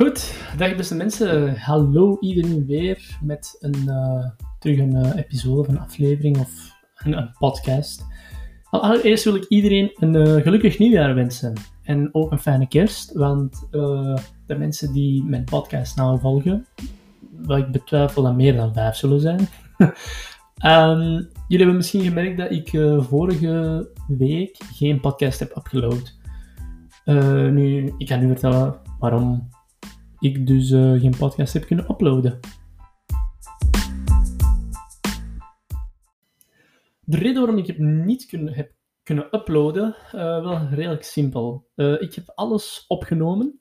Goed, dag beste mensen. Hallo iedereen weer met een, uh, terug een uh, episode of een aflevering of een, podcast. Allereerst wil ik iedereen een uh, gelukkig nieuwjaar wensen. En ook een fijne kerst, want de mensen die mijn podcast nou volgen, wat ik betwijfel dat meer dan vijf zullen zijn. um, jullie hebben misschien gemerkt dat ik vorige week geen podcast heb upgeload. nu, ik ga nu vertellen waarom ik dus uh, geen podcast heb kunnen uploaden. De reden waarom ik het niet heb kunnen uploaden, uh, wel redelijk simpel. Uh, ik heb alles opgenomen.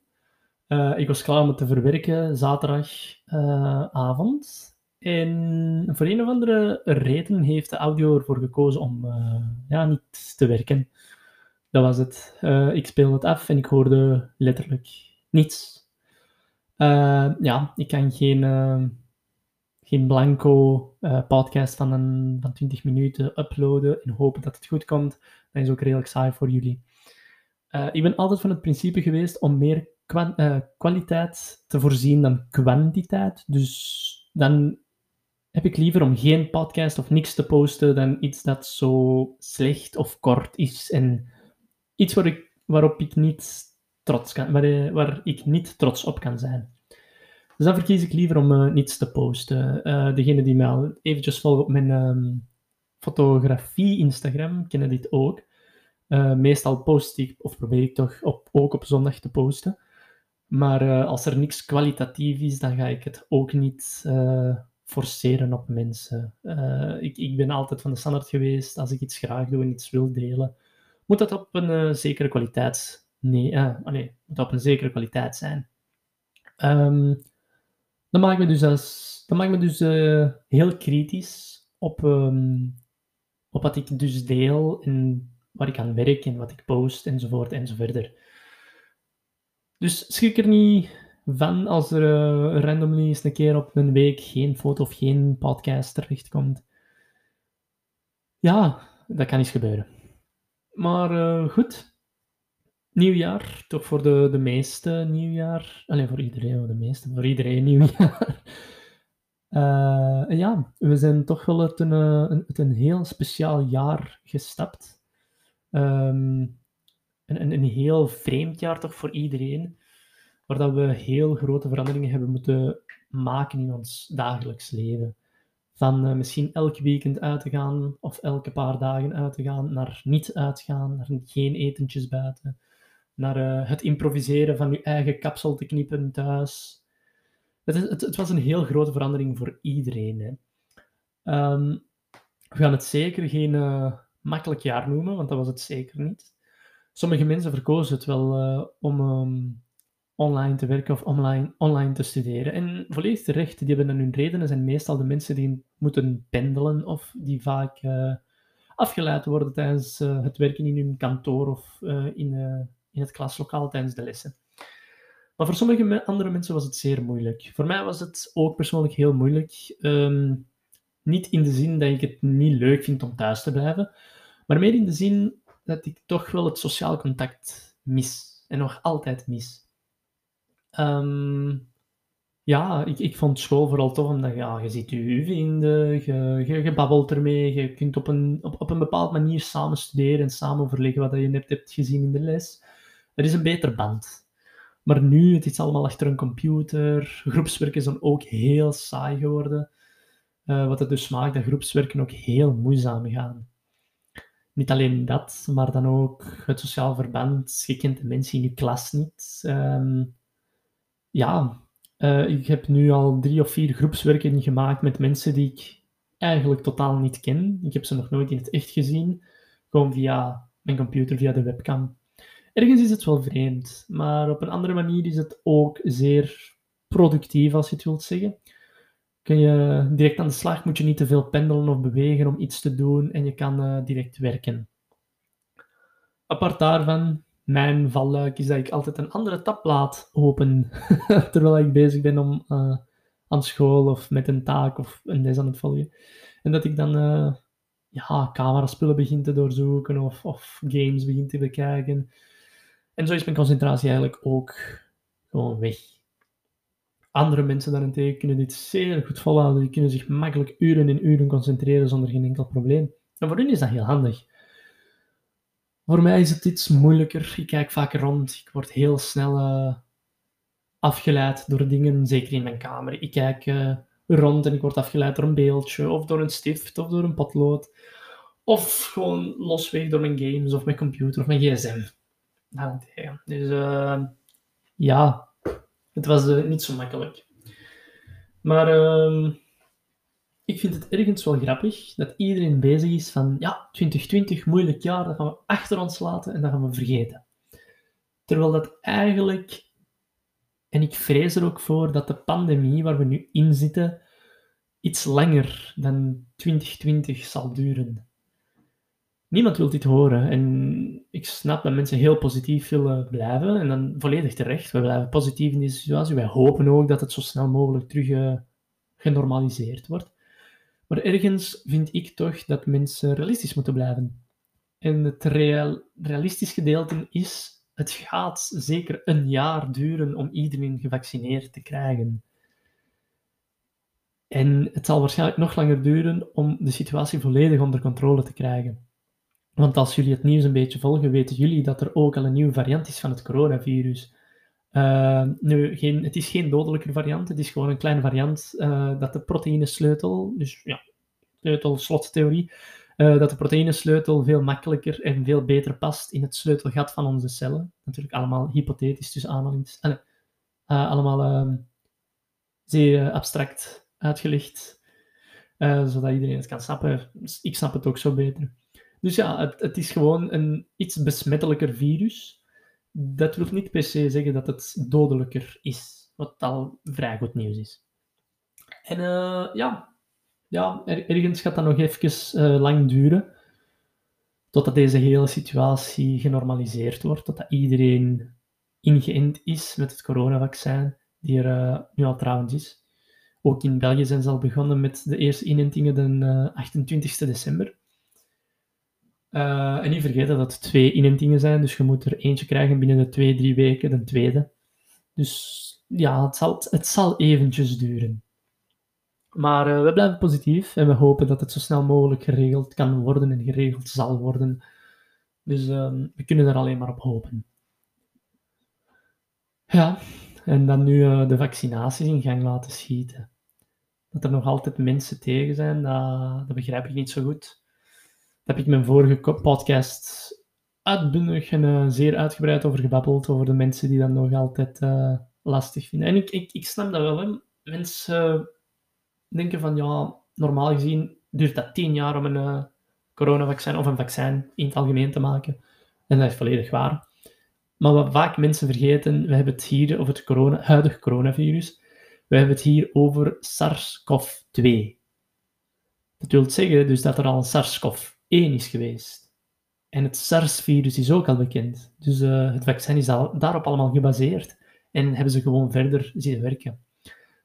ik was klaar om het te verwerken zaterdagavond. en voor een of andere reden heeft de audio ervoor gekozen om ja, niet te werken. Dat was het. ik speelde het af en ik hoorde letterlijk niets. Uh, ja, ik kan geen, uh, geen blanco uh, podcast van, een, van 20 minuten uploaden en hopen dat het goed komt. Dat is ook redelijk saai voor jullie. ik ben altijd van het principe geweest om meer kwaliteit te voorzien dan kwantiteit. Dus dan heb ik liever om geen podcast of niks te posten dan iets dat zo slecht of kort is. En iets waar ik, waarop ik niet trots kan, waar, eh, waar ik niet trots op kan zijn. Dus dan verkies ik liever om uh, niets te posten. Uh, degene die mij al eventjes volgen op mijn um, fotografie Instagram kennen dit ook. Meestal post ik, of probeer ik toch op, ook op zondag te posten. Maar als er niks kwalitatief is, dan ga ik het ook niet forceren op mensen. ik, ik ben altijd van de standaard geweest, als ik iets graag doe en iets wil delen, moet dat op een zekere kwaliteit Nee, uh, nee, moet op een zekere kwaliteit zijn. Um, dan maak ik me dus, als, me dus uh, heel kritisch op, um, op wat ik dus deel en waar ik aan werk en wat ik post enzovoort enzoverder. Dus schrik er niet van als er uh, randomly eens een keer op een week geen foto of geen podcast terechtkomt. Ja, dat kan eens gebeuren. Maar uh, goed, nieuwjaar, toch voor de, de meeste nieuwjaar. Alleen voor iedereen, de meeste, voor iedereen nieuwjaar. Uh, ja, we zijn toch wel uit een, een, een heel speciaal jaar gestapt. Um, een, een, heel vreemd jaar toch voor iedereen, waar dat we heel grote veranderingen hebben moeten maken in ons dagelijks leven. Van uh, misschien elk weekend uit te gaan of elke paar dagen uit te gaan, naar niet uitgaan, naar geen etentjes buiten naar uh, het improviseren van je eigen kapsel te knippen thuis. Het, het, het was een heel grote verandering voor iedereen. Hè. Um, we gaan het zeker geen uh, makkelijk jaar noemen, want dat was het zeker niet. Sommige mensen verkozen het wel uh, om um, online te werken of online, online te studeren. En volledig terecht, die hebben dan hun redenen, zijn meestal de mensen die moeten pendelen of die vaak afgeleid worden tijdens het werken in hun kantoor of in in het klaslokaal tijdens de lessen. Maar voor sommige andere mensen was het zeer moeilijk. Voor mij was het ook persoonlijk heel moeilijk. Ehm, niet in de zin dat ik het niet leuk vind om thuis te blijven, maar meer in de zin dat ik toch wel het sociaal contact mis. En nog altijd mis. Ehm, ja, ik, ik vond school vooral tof omdat ja, je ziet je vrienden, je, je, babbelt ermee, je kunt op een, op, op een bepaalde manier samen studeren en samen overleggen wat je net hebt gezien in de les. Er is een beter band. Maar nu, het is allemaal achter een computer. Groepswerken is dan ook heel saai geworden. Uh, wat het dus maakt dat groepswerken ook heel moeizaam gaan. Niet alleen dat, maar dan ook het sociaal verband. Je kent de mensen in je klas niet. Um, ja, uh, ik heb nu al drie of vier groepswerken gemaakt met mensen die ik eigenlijk totaal niet ken. Ik heb ze nog nooit in het echt gezien. Gewoon via mijn computer, via de webcam. Ergens is het wel vreemd, maar op een andere manier is het ook zeer productief, als je het wilt zeggen. Kun je direct aan de slag, moet je niet te veel pendelen of bewegen om iets te doen en je kan uh, direct werken. Apart daarvan, mijn valluik is dat ik altijd een andere tab laat open terwijl ik bezig ben om uh, aan school of met een taak of een les aan het volgen. En dat ik dan uh, ja, cameraspullen begin te doorzoeken of, of games begin te bekijken. En zo is mijn concentratie eigenlijk ook gewoon weg. Andere mensen daarentegen kunnen dit zeer goed volhouden. Die kunnen zich makkelijk uren en uren concentreren zonder geen enkel probleem. En voor hen is dat heel handig. Voor mij is het iets moeilijker. Ik kijk vaak rond. Ik word heel snel uh, afgeleid door dingen, zeker in mijn kamer. Ik kijk uh, rond en ik word afgeleid door een beeldje, of door een stift, of door een potlood. Of gewoon losweg door mijn games, of mijn computer, of mijn gsm. Daarentegen. Dus uh, ja, het was niet zo makkelijk. Maar ehm, ik vind het ergens wel grappig dat iedereen bezig is van, ja, 2020, moeilijk jaar, dat gaan we achter ons laten en dat gaan we vergeten. Terwijl dat eigenlijk, en ik vrees er ook voor, dat de pandemie waar we nu in zitten, iets langer dan 2020 zal duren. Niemand wil dit horen en ik snap dat mensen heel positief willen blijven en dan volledig terecht. We blijven positief in deze situatie. Wij hopen ook dat het zo snel mogelijk terug uh, genormaliseerd wordt. Maar ergens vind ik toch dat mensen realistisch moeten blijven. En het real, realistisch gedeelte is, het gaat zeker een jaar duren om iedereen gevaccineerd te krijgen. En het zal waarschijnlijk nog langer duren om de situatie volledig onder controle te krijgen. Want als jullie het nieuws een beetje volgen, weten jullie dat er ook al een nieuwe variant is van het coronavirus. Uh, nu, geen, het is geen dodelijke variant, het is gewoon een kleine variant uh, dat de proteïnesleutel, dus ja, sleutel-slottheorie, uh, dat de proteïnesleutel veel makkelijker en veel beter past in het sleutelgat van onze cellen. Natuurlijk allemaal hypothetisch, dus aanhalings... allemaal ehm, zeer abstract uitgelegd, zodat iedereen het kan snappen. Ik snap het ook zo beter. Dus ja, het, is gewoon een iets besmettelijker virus dat wil niet per se zeggen dat het dodelijker is, wat al vrij goed nieuws is. En uh, ja, ja ergens gaat dat nog even uh, lang duren, totdat deze hele situatie genormaliseerd wordt, totdat iedereen ingeënt is met het coronavaccin, die er uh, nu al trouwens is. Ook in België zijn ze al begonnen met de eerste inentingen de 28 december. Uh, en niet vergeten dat het twee inentingen zijn, dus je moet er eentje krijgen binnen de twee, drie weken, de tweede. Dus ja, het zal, het zal eventjes duren. Maar uh, we blijven positief en we hopen dat het zo snel mogelijk geregeld kan worden en geregeld zal worden. Dus uh, we kunnen er alleen maar op hopen. Ja, en dan nu uh, de vaccinaties in gang laten schieten. Dat er nog altijd mensen tegen zijn, dat, dat begrijp ik niet zo goed heb ik mijn vorige podcast uitbundig en uh, zeer uitgebreid over gebabbeld, over de mensen die dat nog altijd uh, lastig vinden. En ik, ik, ik snap dat wel. Hè. Mensen denken van, ja, normaal gezien duurt dat tien jaar om een uh, coronavaccin of een vaccin in het algemeen te maken. En dat is volledig waar. Maar wat vaak mensen vergeten, we hebben het hier over het corona, huidige coronavirus. We hebben het hier over SARS-CoV-2. Dat wil zeggen dus dat er al een SARS-CoV 1 is geweest. En het SARS-virus is ook al bekend. Dus uh, het vaccin is al, daarop allemaal gebaseerd. En hebben ze gewoon verder zien werken.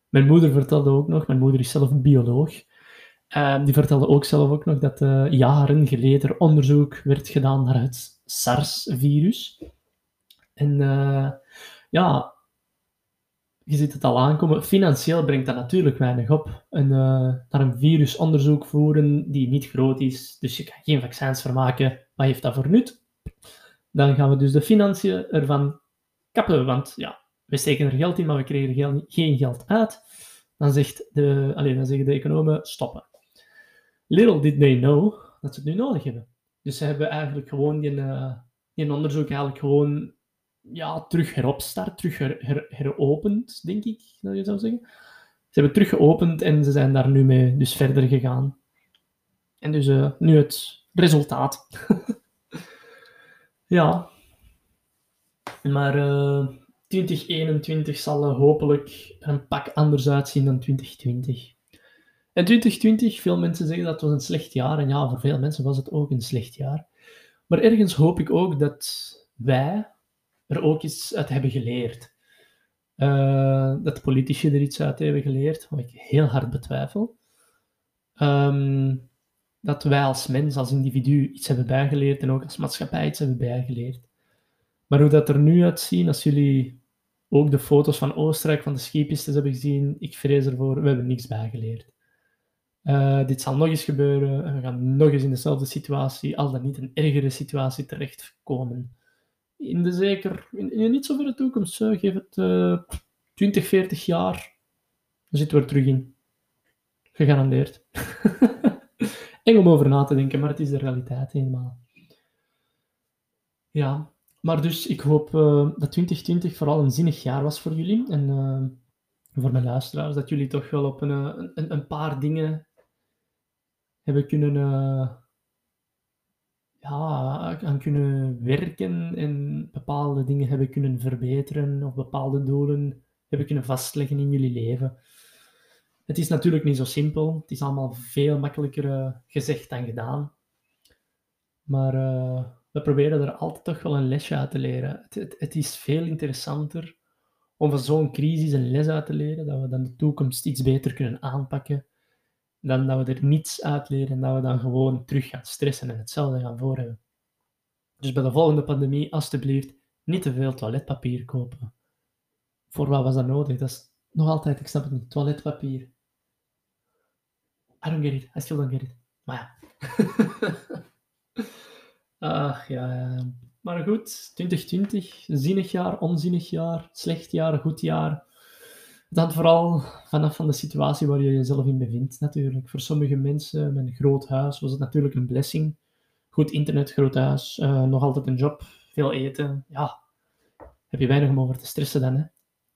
Mijn moeder vertelde ook nog, mijn moeder is zelf bioloog, uh, die vertelde ook zelf ook nog dat uh, jaren geleden onderzoek werd gedaan naar het SARS-virus. En ja, je ziet het al aankomen. Financieel brengt dat natuurlijk weinig op. En, uh, naar een virusonderzoek voeren die niet groot is, dus je kan geen vaccins vermaken. Wat heeft dat voor nut? Dan gaan we dus de financiën ervan kappen, want ja, we steken er geld in, maar we krijgen geen geld uit. Dan, zegt de, allez, dan zeggen de economen stoppen. Little did they know dat ze het nu nodig hebben. Dus ze hebben eigenlijk gewoon die, uh, onderzoek eigenlijk gewoon ja, terug heropstart, terug her, heropend, denk ik, dat je zou zeggen. Ze hebben terug geopend en ze zijn daar nu mee dus verder gegaan. En dus uh, nu het resultaat. ja. Maar uh, 2021 zal uh, hopelijk een pak anders uitzien dan 2020. En 2020, veel mensen zeggen dat was een slecht jaar. En ja, voor veel mensen was het ook een slecht jaar. Maar ergens hoop ik ook dat wij, er ook iets uit hebben geleerd. Uh, dat politici er iets uit hebben geleerd, wat ik heel hard betwijfel. Um, dat wij als mens, als individu iets hebben bijgeleerd en ook als maatschappij iets hebben bijgeleerd. Maar hoe dat er nu uitziet, als jullie ook de foto's van Oostenrijk, van de skipistes hebben gezien. Ik vrees ervoor, we hebben niks bijgeleerd. Uh, dit zal nog eens gebeuren en we gaan nog eens in dezelfde situatie, al dan niet een ergere situatie, terechtkomen. In de zeker, in, niet zo verre toekomst, geef het uh, 20, 40 jaar, dan zitten we er terug in. Gegarandeerd. Eng om over na te denken, maar het is de realiteit helemaal. Ja, maar dus ik hoop uh, dat 2020 vooral een zinnig jaar was voor jullie en uh, voor mijn luisteraars. Dat jullie toch wel op een, eh, een, een paar dingen hebben kunnen, ja, aan kunnen werken en bepaalde dingen hebben kunnen verbeteren of bepaalde doelen hebben kunnen vastleggen in jullie leven. Het is natuurlijk niet zo simpel. Het is allemaal veel makkelijker gezegd dan gedaan. Maar uh, we proberen er altijd toch wel een lesje uit te leren. Het, het, het is veel interessanter om van zo'n crisis een les uit te leren, dat we dan de toekomst iets beter kunnen aanpakken, dan dat we er niets uit leren en dat we dan gewoon terug gaan stressen en hetzelfde gaan voorhebben. Dus bij de volgende pandemie, alstublieft, niet te veel toiletpapier kopen. Voor wat was dat nodig? Dat is nog altijd, ik snap het niet, toiletpapier. I don't get it, I still don't get it. Maar ja. Ach ja, maar goed, 2020, zinnig jaar, onzinnig jaar, slecht jaar, goed jaar. Hangt vooral vanaf van de situatie waar je jezelf in bevindt, natuurlijk. Voor sommige mensen met een groot huis was het natuurlijk een blessing. Goed internet, groot huis, uh, nog altijd een job, veel eten. Ja, heb je weinig om over te stressen dan, hè.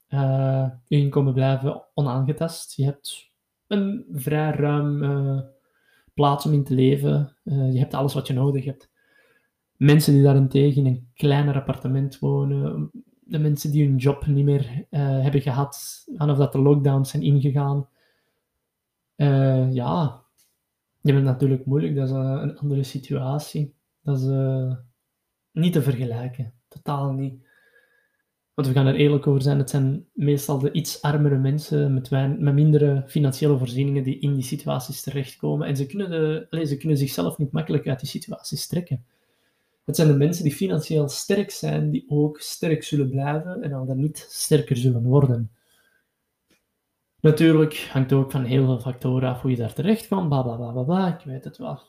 Uh, je inkomen blijven onaangetast. Je hebt een vrij ruim uh, plaats om in te leven. je hebt alles wat je nodig hebt. Mensen die daarentegen in een kleiner appartement wonen, de mensen die hun job niet meer uh, hebben gehad vanaf dat de lockdowns zijn ingegaan. Uh, ja, die hebben natuurlijk moeilijk. Dat is uh, een andere situatie. Dat is niet te vergelijken. Totaal niet. Want we gaan er eerlijk over zijn, het zijn meestal de iets armere mensen met, met mindere financiële voorzieningen die in die situaties terechtkomen. En ze kunnen, de, ze kunnen zichzelf niet makkelijk uit die situaties trekken. Het zijn de mensen die financieel sterk zijn, die ook sterk zullen blijven en al dan niet sterker zullen worden. Natuurlijk hangt het ook van heel veel factoren af hoe je daar terecht komt, bla bla bla bla, ik weet het wel.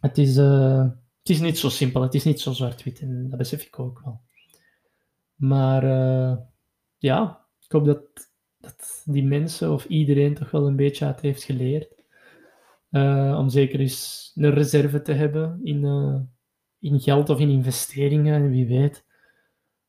Het is, uh, het is niet zo simpel, het is niet zo zwart-wit en dat besef ik ook wel. Maar uh, ja, ik hoop dat, dat die mensen of iedereen toch wel een beetje uit heeft geleerd. Uh, om zeker eens een reserve te hebben in, in geld of in investeringen. En wie weet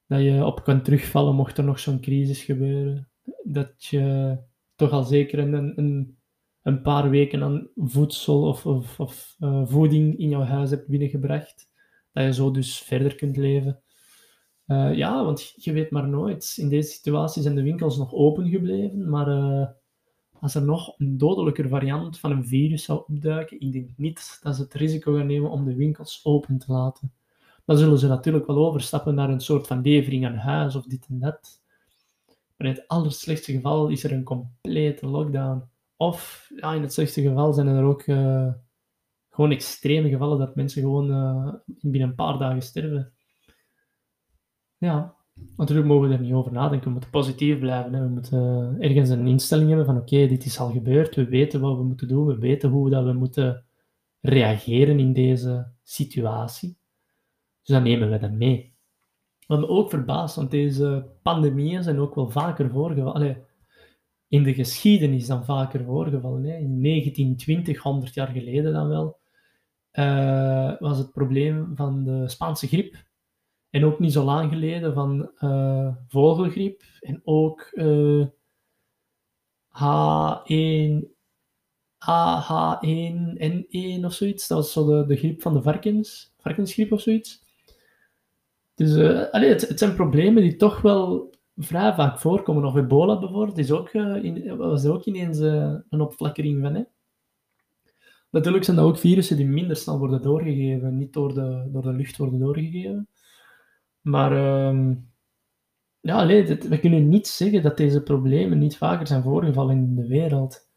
dat je op kan terugvallen mocht er nog zo'n crisis gebeuren. Dat je toch al zeker een, een, een paar weken aan voedsel of, of, of uh, voeding in jouw huis hebt binnengebracht. Dat je zo dus verder kunt leven. Uh, ja, want je weet maar nooit. In deze situatie zijn de winkels nog open gebleven, maar uh, als er nog een dodelijker variant van een virus zou opduiken, ik denk niet dat ze het risico gaan nemen om de winkels open te laten. Dan zullen ze natuurlijk wel overstappen naar een soort van levering aan huis of dit en dat. Maar in het allerslechtste geval is er een complete lockdown. Of ja, in het slechtste geval zijn er ook uh, gewoon extreme gevallen dat mensen gewoon uh, binnen een paar dagen sterven. Ja, Natuurlijk mogen we er niet over nadenken. We moeten positief blijven. Hè. We moeten ergens een instelling hebben van oké, dit is al gebeurd. We weten wat we moeten doen. We weten hoe dat we moeten reageren in deze situatie. Dus dan nemen we dat mee. Wat me ook verbaast, want deze pandemieën zijn ook wel vaker voorgevallen. in de geschiedenis dan vaker voorgevallen. Hè. In 1920, 100 jaar geleden dan wel, uh, was het probleem van de Spaanse griep en ook niet zo lang geleden van uh, vogelgriep en ook uh, H1, AH1N1 of zoiets. Dat was zo de, de griep van de varkens, varkensgriep of zoiets. Dus uh, het, zijn problemen die toch wel vrij vaak voorkomen. Of ebola bijvoorbeeld, is ook, in, was er ook ineens een opflakkering van. Hè? Natuurlijk zijn dat ook virussen die minder snel worden doorgegeven, niet door de, door de lucht worden doorgegeven. Maar uh, ja, we kunnen niet zeggen dat deze problemen niet vaker zijn voorgevallen in de wereld.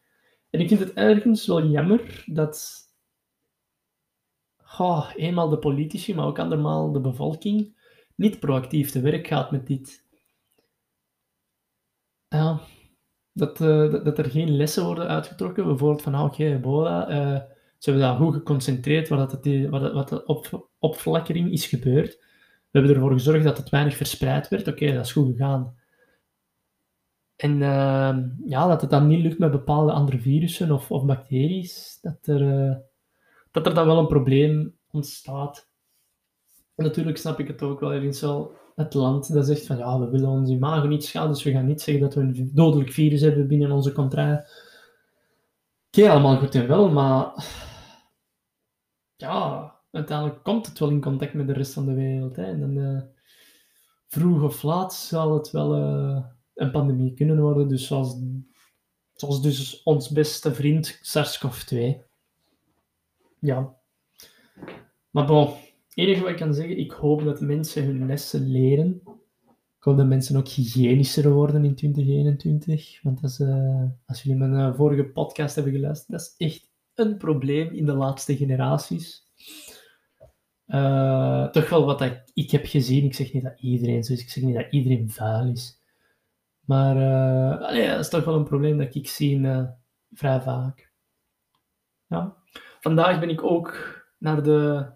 En ik vind het ergens wel jammer dat eenmaal de politici, maar ook andermaal de bevolking, niet proactief te werk gaat met dit. ja, dat, dat, er geen lessen worden uitgetrokken. Bijvoorbeeld van, ah, oké, okay, ebola, uh, ze hebben dat goed geconcentreerd waar, dat het, wat, wat de op, opflakkering is gebeurd. We hebben ervoor gezorgd dat het weinig verspreid werd. Oké, dat is goed gegaan. En uh, ja, dat het dan niet lukt met bepaalde andere virussen of, of bacteriën, dat er, uh, dat er dan wel een probleem ontstaat. En natuurlijk snap ik het ook wel ergens wel. Het land dat zegt van ja, we willen ons imago niet schaden, dus we gaan niet zeggen dat we een dodelijk virus hebben binnen onze contraille. Oké, allemaal goed en wel, maar ja, uiteindelijk komt het wel in contact met de rest van de wereld. Hè. En dan, uh, vroeg of laat zal het wel uh, een pandemie kunnen worden. Dus zoals, dus ons beste vriend SARS-CoV-2. Ja. Maar bon, het enige wat ik kan zeggen, ik hoop dat mensen hun lessen leren. Ik hoop dat mensen ook hygiënischer worden in 2021. Want uh, als jullie mijn vorige podcast hebben geluisterd, dat is echt een probleem in de laatste generaties. Uh, toch wel wat ik, ik heb gezien. Ik zeg niet dat iedereen zo is. Ik zeg niet dat iedereen vuil is. Maar uh, dat is toch wel een probleem dat ik zie uh, vrij vaak. Ja. Vandaag ben ik ook naar de...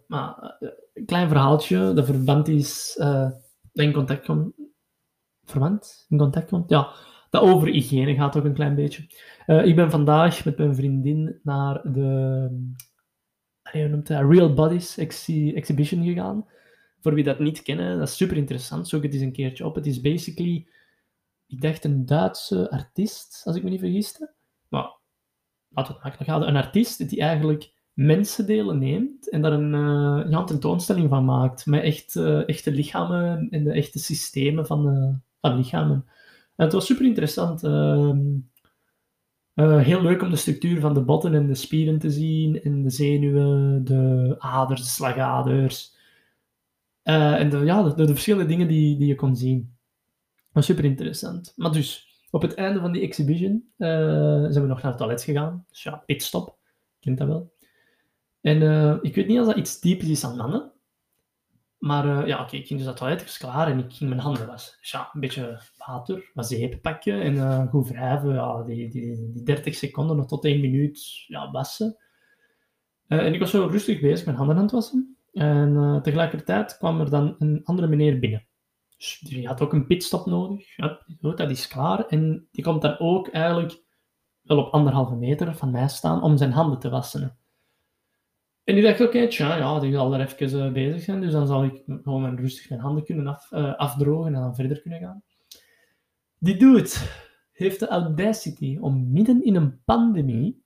Een klein verhaaltje. De verband is... dat in contact komt... Verband? In contact komt? Ja. Dat over hygiëne gaat ook een klein beetje. ik ben vandaag met mijn vriendin naar de hoe noemt dat? Real Bodies Exhibition gegaan. Voor wie dat niet kennen, dat is super interessant. Zoek het eens een keertje op. Het is basically, ik dacht een Duitse artiest, als ik me niet vergiste. Maar laten we het makkelijk houden. Een artiest die eigenlijk mensendelen neemt en daar een, uh, ja, tentoonstelling van maakt. Met echt, uh, echte lichamen en de echte systemen van, van lichamen. En het was super interessant. Ehm, uh, heel leuk om de structuur van de botten en de spieren te zien, en de zenuwen, de aders, de slagaders. Uh, en de, ja, de, de, verschillende dingen die, die je kon zien. Was super interessant. Maar dus, op het einde van die exhibition uh, zijn we nog naar het toilet gegaan. Dus ja, pitstop. Kent dat wel. En ik weet niet of dat iets typisch is aan mannen. Maar uh, ja, oké, ik ging dus dat toilet, was klaar en ik ging mijn handen wassen. Dus ja, een beetje water, wat zeep pakken en uh, goed wrijven. Ja, die, die, die 30 seconden nog tot 1 minuut ja, wassen. Uh, en ik was zo rustig bezig mijn handen aan het wassen. En tegelijkertijd kwam er dan een andere meneer binnen. Dus die had ook een pitstop nodig. Ja, dat is klaar. En die komt dan ook eigenlijk wel op anderhalve meter van mij staan om zijn handen te wassen. En ik dacht, oké, okay, tja, ja, die zal er even uh, bezig zijn, dus dan zal ik gewoon rustig mijn handen kunnen af, uh, afdrogen en dan verder kunnen gaan. Die dude heeft de audacity om midden in een pandemie,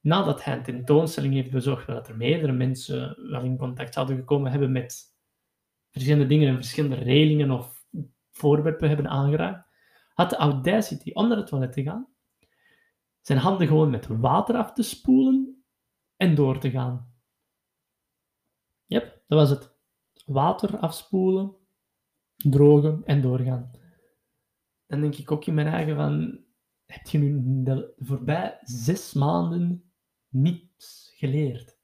nadat hij een tentoonstelling heeft bezorgd, waar er meerdere mensen wel in contact zouden gekomen hebben met verschillende dingen en verschillende relingen of voorwerpen hebben aangeraakt, had de audacity om naar het toilet te gaan, zijn handen gewoon met water af te spoelen en door te gaan. Yep, dat was het. Water afspoelen, drogen en doorgaan. Dan denk ik ook in mijn eigen van, heb je nu de voorbij zes maanden niets geleerd?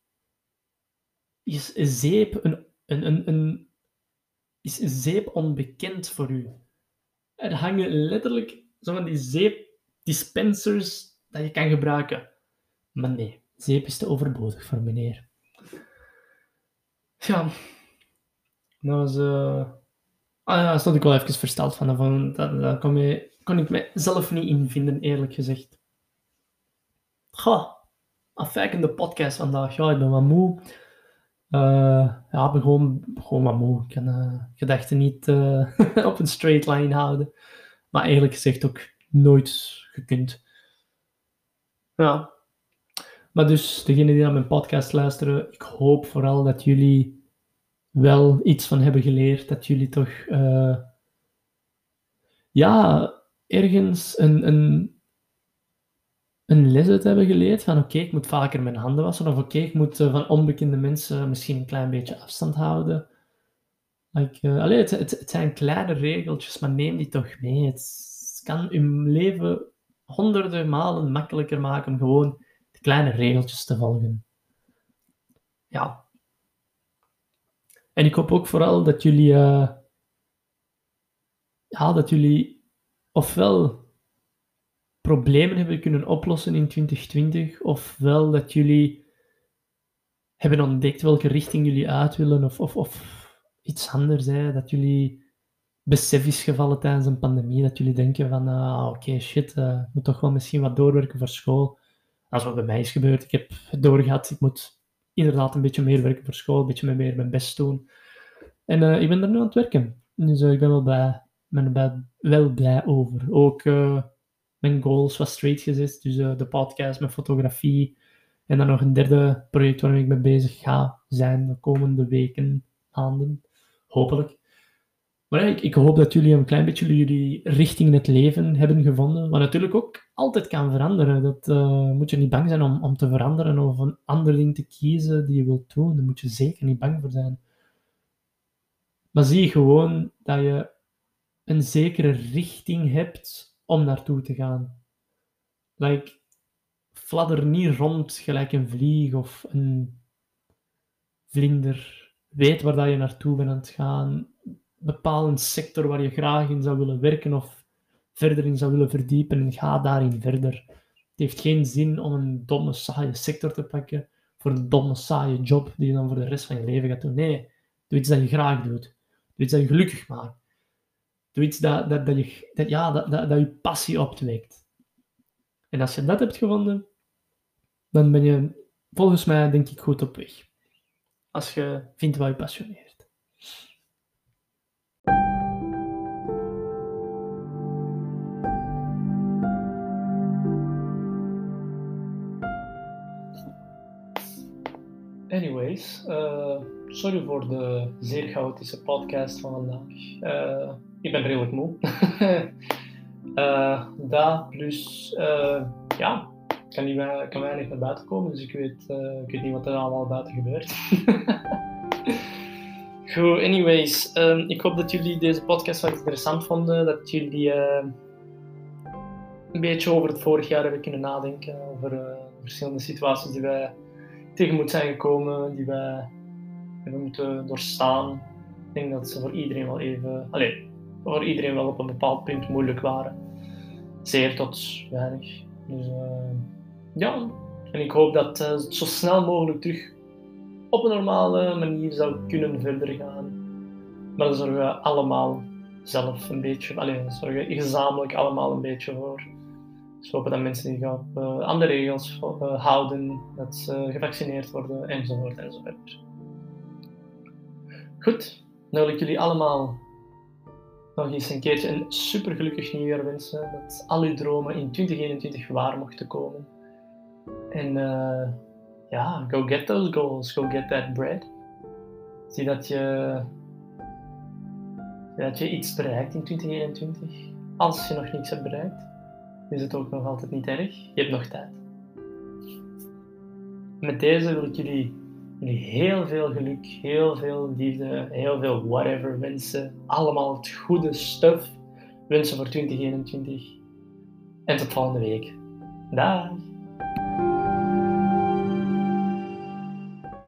Is zeep een, een, een, een is zeep onbekend voor u? Er hangen letterlijk zo van die zeepdispensers dat je kan gebruiken. Maar nee, zeep is te overbodig voor meneer. Ja, dat was... Uh... Ah ja, stond ik wel even versteld van. van dat, kon, me, kon ik mezelf niet invinden, eerlijk gezegd. Goh, afwijkende podcast vandaag. Ja, ik ben wat moe. Uh, ja, ik ben gewoon, gewoon wat moe. Ik kan uh, gedachten niet op een straight line houden. Maar eerlijk gezegd ook nooit gekund. Ja. Maar dus, degenen die naar mijn podcast luisteren, ik hoop vooral dat jullie wel iets van hebben geleerd. Dat jullie toch, uh, ja, ergens een, een, een les uit hebben geleerd. Van oké, ik moet vaker mijn handen wassen. Of oké, ik moet uh, van onbekende mensen misschien een klein beetje afstand houden. Like, allee, het, zijn kleine regeltjes, maar neem die toch mee. Het kan je leven honderden malen makkelijker maken gewoon kleine regeltjes te volgen. Ja, en ik hoop ook vooral dat jullie, uh, ja, dat jullie ofwel problemen hebben kunnen oplossen in 2020, ofwel dat jullie hebben ontdekt welke richting jullie uit willen, of, of, of iets anders, dat jullie besef is gevallen tijdens een pandemie, dat jullie denken van, ah, oké, shit, uh, ik moet toch wel misschien wat doorwerken voor school. Dat is wat bij mij is gebeurd. Ik heb het doorgehad, ik moet inderdaad een beetje meer werken voor school, een beetje meer mijn best doen. En uh, ik ben er nu aan het werken. Dus uh, ik ben wel blij, ben er wel blij over. Ook mijn goals was straight gezet, dus de podcast, mijn fotografie. En dan nog een derde project waarmee ik mee bezig ga zijn de komende weken, maanden, hopelijk. Maar ik, hoop dat jullie een klein beetje jullie richting in het leven hebben gevonden. Wat natuurlijk ook altijd kan veranderen. Dat uh, moet je niet bang zijn om, om te veranderen of een ander ding te kiezen die je wilt doen. Daar moet je zeker niet bang voor zijn. Maar zie gewoon dat je een zekere richting hebt om naartoe te gaan. Like, fladder niet rond gelijk een vlieg of een vlinder. Weet waar dat je naartoe bent aan het gaan bepaal een sector waar je graag in zou willen werken of verder in zou willen verdiepen en ga daarin verder. Het heeft geen zin om een domme, saaie sector te pakken voor een domme, saaie job die je dan voor de rest van je leven gaat doen. Nee, doe iets dat je graag doet. Doe iets dat je gelukkig maakt. Doe iets dat, dat, dat, je, dat, ja, dat, dat, dat je passie opwekt. En als je dat hebt gevonden, dan ben je volgens mij, denk ik, goed op weg. Als je vindt wat je passioneert. Anyways, uh, sorry voor de zeer chaotische podcast van vandaag. Uh, ik ben redelijk moe. uh, dat plus, ja, ik kan, niet, kan weinig naar buiten komen, dus ik weet, ik weet niet wat er allemaal buiten gebeurt. Goed, anyways, um, ik hoop dat jullie deze podcast wel interessant vonden, dat jullie een beetje over het vorig jaar hebben kunnen nadenken, over verschillende situaties die wij tegen moet zijn gekomen, die wij hebben moeten doorstaan. Ik denk dat ze voor iedereen wel even, allez, voor iedereen wel op een bepaald punt moeilijk waren. Zeer tot weinig. Dus uh, ja, en ik hoop dat uh, het zo snel mogelijk terug op een normale manier zou kunnen verder gaan. Maar daar zorgen we allemaal zelf een beetje, alleen zorgen gezamenlijk allemaal een beetje voor. Dus we hopen dat mensen zich op uh, andere regels uh, houden, dat ze gevaccineerd worden enzovoort enzovoort. Goed, dan wil ik jullie allemaal nog eens een keertje een super gelukkig nieuwjaar wensen. Dat al uw dromen in 2021 waar mochten komen. En uh, ja, go get those goals, go get that bread. Zie dat je, dat je iets bereikt in 2021, als je nog niets hebt bereikt is het ook nog altijd niet erg. Je hebt nog tijd. Met deze wil ik jullie, jullie heel veel geluk, heel veel liefde, heel veel whatever wensen. Allemaal het goede stuff wensen voor 2021. En tot volgende week. Dag!